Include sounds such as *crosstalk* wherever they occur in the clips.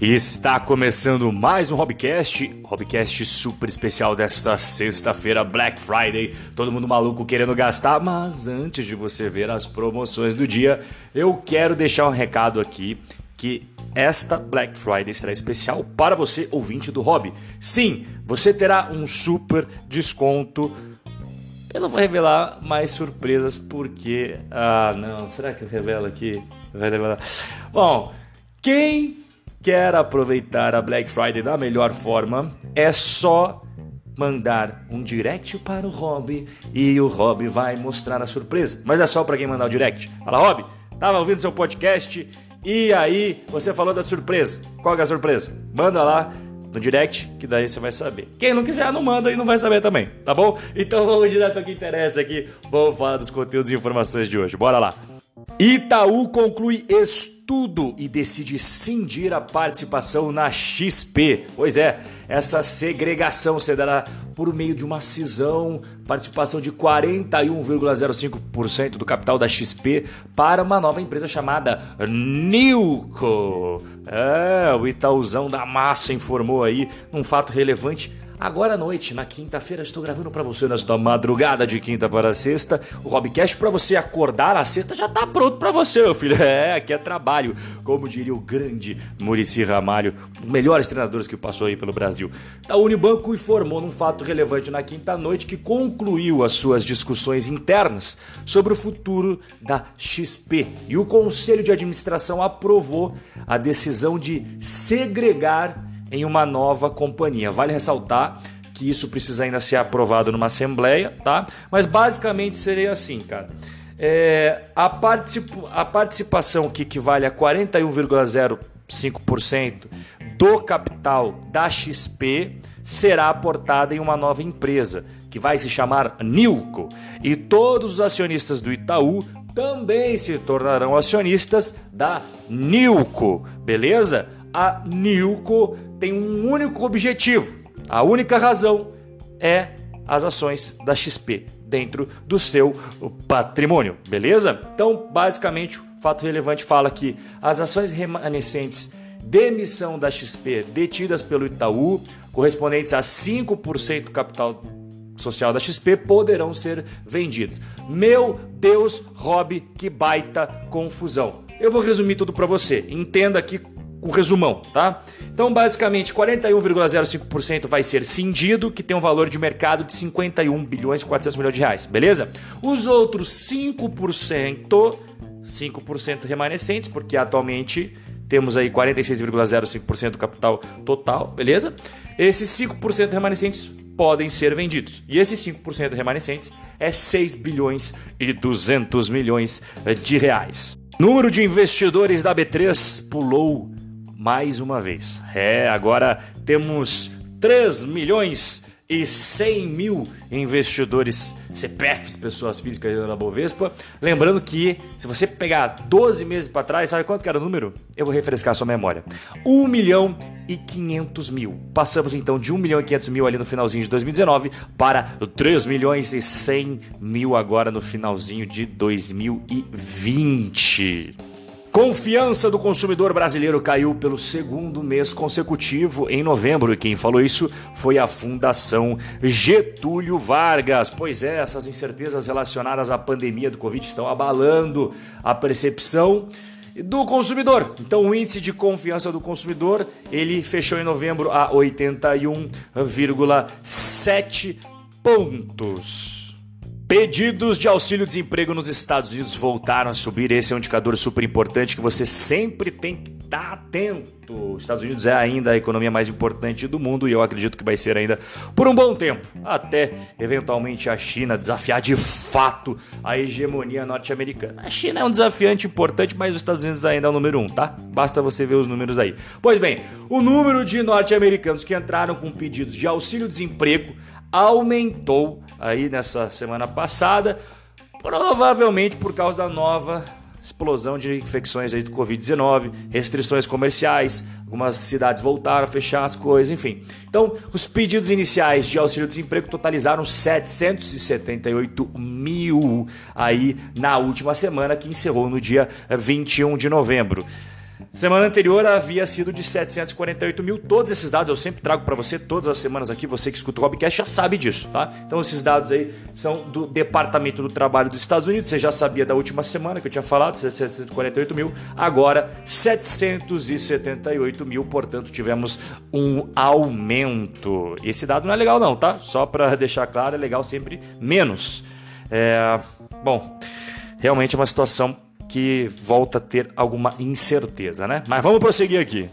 Está começando mais um Hobcast, Hobcast super especial desta sexta-feira, Black Friday. Todo mundo maluco querendo gastar, mas antes de você ver as promoções do dia, eu quero deixar um recado aqui que esta Black Friday será especial para você, ouvinte do Hobby. Sim, você terá um super desconto. Eu não vou revelar mais surpresas porque. Ah, não. Será que eu revelo aqui? Vai revelar. Bom, quem quer aproveitar a Black Friday da melhor forma, é só mandar um direct para o Rob e o Rob vai mostrar a surpresa. Mas é só para quem mandar o direct. Fala, Rob, tava ouvindo seu podcast e aí você falou da surpresa. Qual é a surpresa? Manda lá no direct, que daí você vai saber. Quem não quiser, não manda e não vai saber também, tá bom? Então vamos direto ao que interessa aqui. Vamos falar dos conteúdos e informações de hoje. Bora lá. Itaú conclui estudo e decide cindir a participação na XP. Pois é, essa segregação se dará por meio de uma cisão, participação de 41,05% do capital da XP para uma nova empresa chamada Nilco. É, o Itaúzão da Massa informou aí num fato relevante Agora à noite, na quinta-feira, estou gravando para você nesta madrugada de quinta para sexta. O Robcast para você acordar na sexta já tá pronto para você, meu filho. *laughs* É, aqui é trabalho. Como diria o grande Murici Ramalho, um dos melhores treinadores que passou aí pelo Brasil. A Unibanco informou num fato relevante na quinta noite que concluiu as suas discussões internas sobre o futuro da XP e o conselho de administração aprovou a decisão de segregar em uma nova companhia. Vale ressaltar que isso precisa ainda ser aprovado numa assembleia, tá? Mas basicamente seria assim, cara. É, a, particip, a participação que equivale a 41,05% do capital da XP será aportada em uma nova empresa que vai se chamar Nilco e todos os acionistas do Itaú também se tornarão acionistas da Nilco, beleza? A Nilco tem um único objetivo. A única razão é as ações da XP dentro do seu patrimônio, beleza? Então, basicamente, o fato relevante fala que as ações remanescentes de emissão da XP detidas pelo Itaú, correspondentes a 5% do capital social da XP, poderão ser vendidas. Meu Deus, Rob, que baita confusão. Eu vou resumir tudo para você. Entenda aqui o resumão, tá? Então, basicamente, 41,05% vai ser cindido, que tem um valor de mercado de 51 bilhões e 400 milhões de reais, beleza? Os outros 5%, 5% remanescentes, porque atualmente temos aí 46,05% do capital total, beleza? Esses 5% remanescentes podem ser vendidos. E esses 5% remanescentes é 6 bilhões e 200 milhões de reais. Número de investidores da B3 pulou mais uma vez. É, agora temos 3 milhões e 100 mil investidores CPFs, pessoas físicas na Bovespa. Lembrando que se você pegar 12 meses para trás, sabe quanto que era o número? Eu vou refrescar a sua memória. 1 milhão e 500 mil. Passamos então de 1 milhão e 500 mil ali no finalzinho de 2019 para 3 milhões e 100 mil agora no finalzinho de 2020. Confiança do consumidor brasileiro caiu pelo segundo mês consecutivo em novembro e quem falou isso foi a Fundação Getúlio Vargas. Pois é, essas incertezas relacionadas à pandemia do Covid estão abalando a percepção do consumidor. Então o índice de confiança do consumidor, ele fechou em novembro a 81,7 pontos. Pedidos de auxílio-desemprego nos Estados Unidos voltaram a subir. Esse é um indicador super importante que você sempre tem que tá atento. Os Estados Unidos é ainda a economia mais importante do mundo e eu acredito que vai ser ainda por um bom tempo, até eventualmente a China desafiar de fato a hegemonia norte-americana. A China é um desafiante importante, mas os Estados Unidos ainda é o número um, tá? Basta você ver os números aí. Pois bem, o número de norte-americanos que entraram com pedidos de auxílio-desemprego aumentou aí nessa semana passada, provavelmente por causa da nova explosão de infecções aí do Covid-19, restrições comerciais, algumas cidades voltaram a fechar as coisas, enfim. Então, os pedidos iniciais de auxílio-desemprego totalizaram 778 mil aí na última semana, que encerrou no dia 21 de novembro. Semana anterior havia sido de 748 mil. Todos esses dados eu sempre trago para você todas as semanas aqui. Você que escuta o Hobcast já sabe disso, tá? Então esses dados aí são do Departamento do Trabalho dos Estados Unidos. Você já sabia da última semana que eu tinha falado, 748 mil. Agora 778 mil. Portanto, tivemos um aumento. Esse dado não é legal não, tá? Só para *laughs* deixar claro, é legal sempre menos. É... Bom, realmente é uma situação que volta a ter alguma incerteza, né? Mas vamos prosseguir aqui.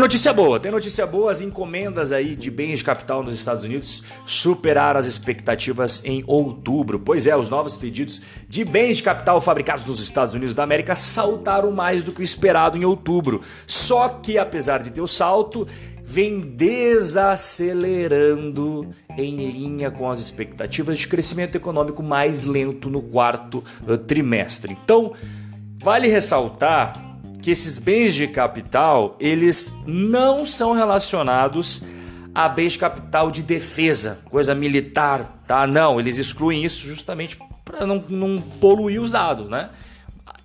Notícia boa, tem notícia boa, as encomendas aí de bens de capital nos Estados Unidos superaram as expectativas em outubro. Pois é, os novos pedidos de bens de capital fabricados nos Estados Unidos da América saltaram mais do que o esperado em outubro. Só que apesar de ter o salto, vem desacelerando em linha com as expectativas de crescimento econômico mais lento no quarto eh, trimestre. Então, Vale ressaltar que esses bens de capital, eles não são relacionados a bens de capital de defesa, coisa militar, tá? Não, eles excluem isso justamente para não, não poluir os dados, né?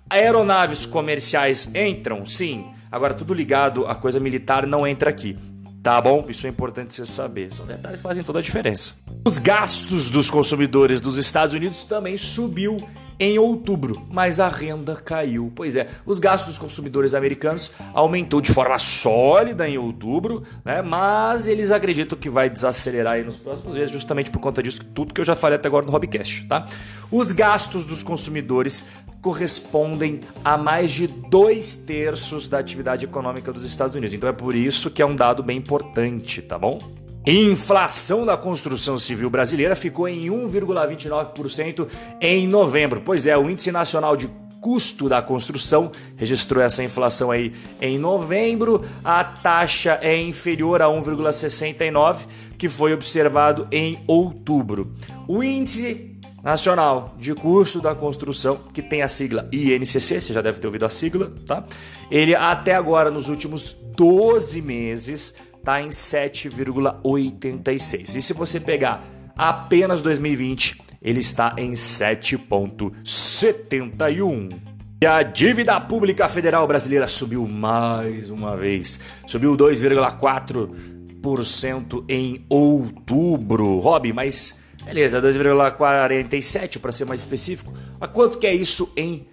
Aeronaves comerciais entram, sim. Agora, tudo ligado a coisa militar não entra aqui. Tá bom? Isso é importante você saber. São detalhes que fazem toda a diferença. Os gastos dos consumidores dos Estados Unidos também subiu em outubro, mas a renda caiu. Pois é, os gastos dos consumidores americanos aumentou de forma sólida em outubro, né? Mas eles acreditam que vai desacelerar aí nos próximos meses, justamente por conta disso, tudo que eu já falei até agora no Hobbycast, tá? Os gastos dos consumidores correspondem a mais de dois terços da atividade econômica dos Estados Unidos. Então é por isso que é um dado bem importante, tá bom? Inflação da construção civil brasileira ficou em 1,29% em novembro. Pois é, o Índice Nacional de Custo da Construção registrou essa inflação aí em novembro. A taxa é inferior a 1,69, que foi observado em outubro. O Índice Nacional de Custo da Construção, que tem a sigla INCC, você já deve ter ouvido a sigla, tá? Ele até agora, nos últimos 12 meses, está em 7,86. E se você pegar apenas 2020, ele está em 7,71. E a dívida pública federal brasileira subiu mais uma vez, subiu 2,4% em outubro. Rob, mas beleza, 2,47 para ser mais específico. Mas quanto que é isso em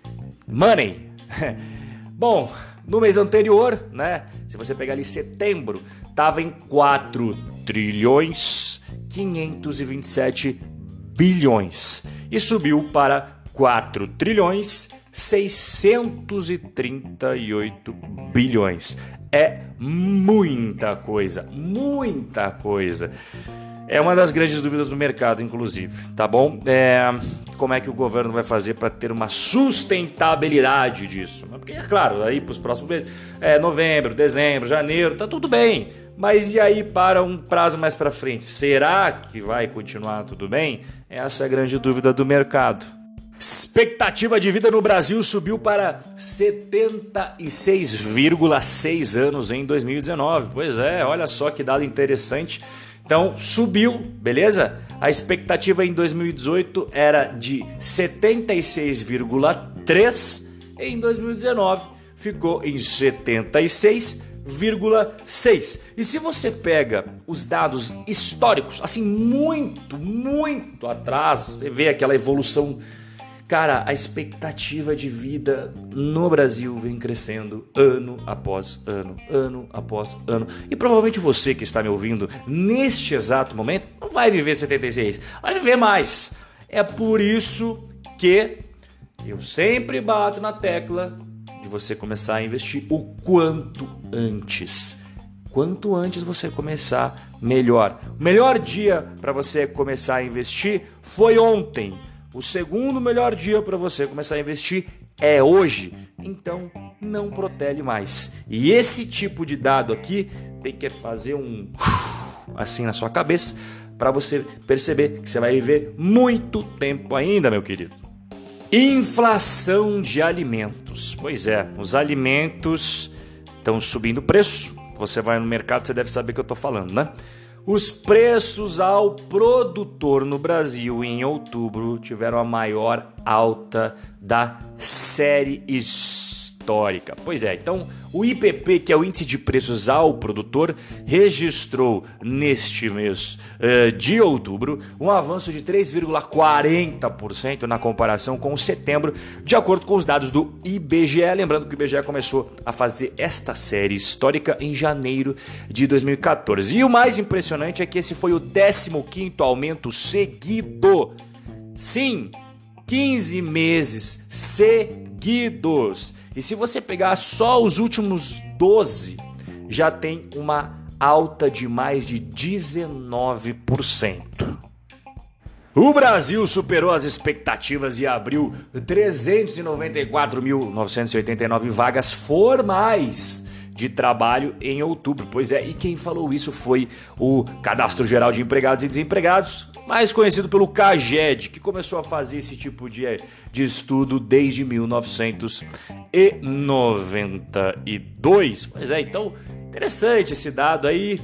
money? *laughs* Bom, no mês anterior, né? Se você pegar ali setembro, estava em 4 trilhões 527 bilhões e subiu para 4 trilhões 638 bilhões. É muita coisa, muita coisa. É uma das grandes dúvidas do mercado, inclusive, tá bom? É, como é que o governo vai fazer para ter uma sustentabilidade disso? Porque, é claro, aí para os próximos meses, é, novembro, dezembro, janeiro, tá tudo bem. Mas e aí para um prazo mais para frente? Será que vai continuar tudo bem? Essa é a grande dúvida do mercado. Expectativa de vida no Brasil subiu para 76,6 anos em 2019. Pois é, olha só que dado interessante. Então subiu, beleza? A expectativa em 2018 era de 76,3, em 2019 ficou em 76 0,6. E se você pega os dados históricos, assim, muito, muito atrás, você vê aquela evolução. Cara, a expectativa de vida no Brasil vem crescendo ano após ano, ano após ano. E provavelmente você que está me ouvindo neste exato momento não vai viver 76, vai viver mais. É por isso que eu sempre bato na tecla de você começar a investir o quanto antes. Quanto antes você começar, melhor. O melhor dia para você começar a investir foi ontem. O segundo melhor dia para você começar a investir é hoje. Então, não protele mais. E esse tipo de dado aqui tem que fazer um *laughs* assim na sua cabeça para você perceber que você vai viver muito tempo ainda, meu querido. Inflação de alimentos. Pois é, os alimentos estão subindo o preço. Você vai no mercado, você deve saber o que eu estou falando, né? Os preços ao produtor no Brasil em outubro tiveram a maior alta da série histórica. Pois é, então o IPP, que é o índice de preços ao produtor, registrou neste mês uh, de outubro um avanço de 3,40% na comparação com setembro, de acordo com os dados do IBGE. Lembrando que o IBGE começou a fazer esta série histórica em janeiro de 2014. E o mais impressionante é que esse foi o 15º aumento seguido. Sim, 15 meses seguidos. E se você pegar só os últimos 12, já tem uma alta de mais de 19%. O Brasil superou as expectativas e abriu 394.989 vagas formais de trabalho em outubro. Pois é, e quem falou isso foi o Cadastro Geral de Empregados e Desempregados, mais conhecido pelo CAGED, que começou a fazer esse tipo de, de estudo desde 1992. Pois é, então interessante esse dado aí.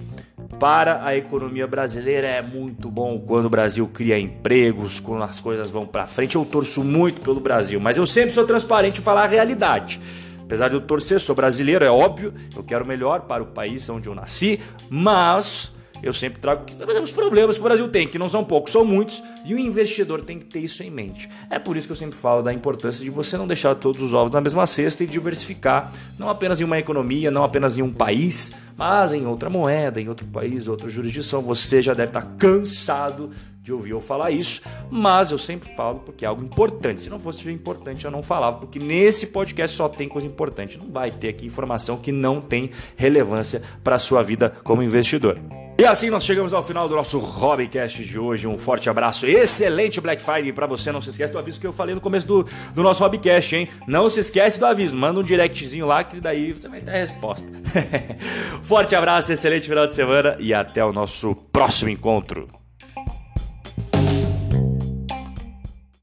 Para a economia brasileira é muito bom quando o Brasil cria empregos, quando as coisas vão para frente. Eu torço muito pelo Brasil, mas eu sempre sou transparente em falar a realidade. Apesar de eu torcer, sou brasileiro, é óbvio, eu quero melhor para o país onde eu nasci, mas eu sempre trago que os problemas que o Brasil tem, que não são poucos, são muitos, e o investidor tem que ter isso em mente. É por isso que eu sempre falo da importância de você não deixar todos os ovos na mesma cesta e diversificar, não apenas em uma economia, não apenas em um país, mas em outra moeda, em outro país, outra jurisdição. Você já deve estar cansado de ouvir eu falar isso, mas eu sempre falo porque é algo importante. Se não fosse importante, eu não falava, porque nesse podcast só tem coisa importante. Não vai ter aqui informação que não tem relevância para a sua vida como investidor. E assim nós chegamos ao final do nosso Hobbycast de hoje. Um forte abraço, excelente Black Friday para você. Não se esquece do aviso que eu falei no começo do, do nosso Hobbycast, hein? Não se esquece do aviso, manda um directzinho lá que daí você vai ter a resposta. *laughs* forte abraço, excelente final de semana e até o nosso próximo encontro.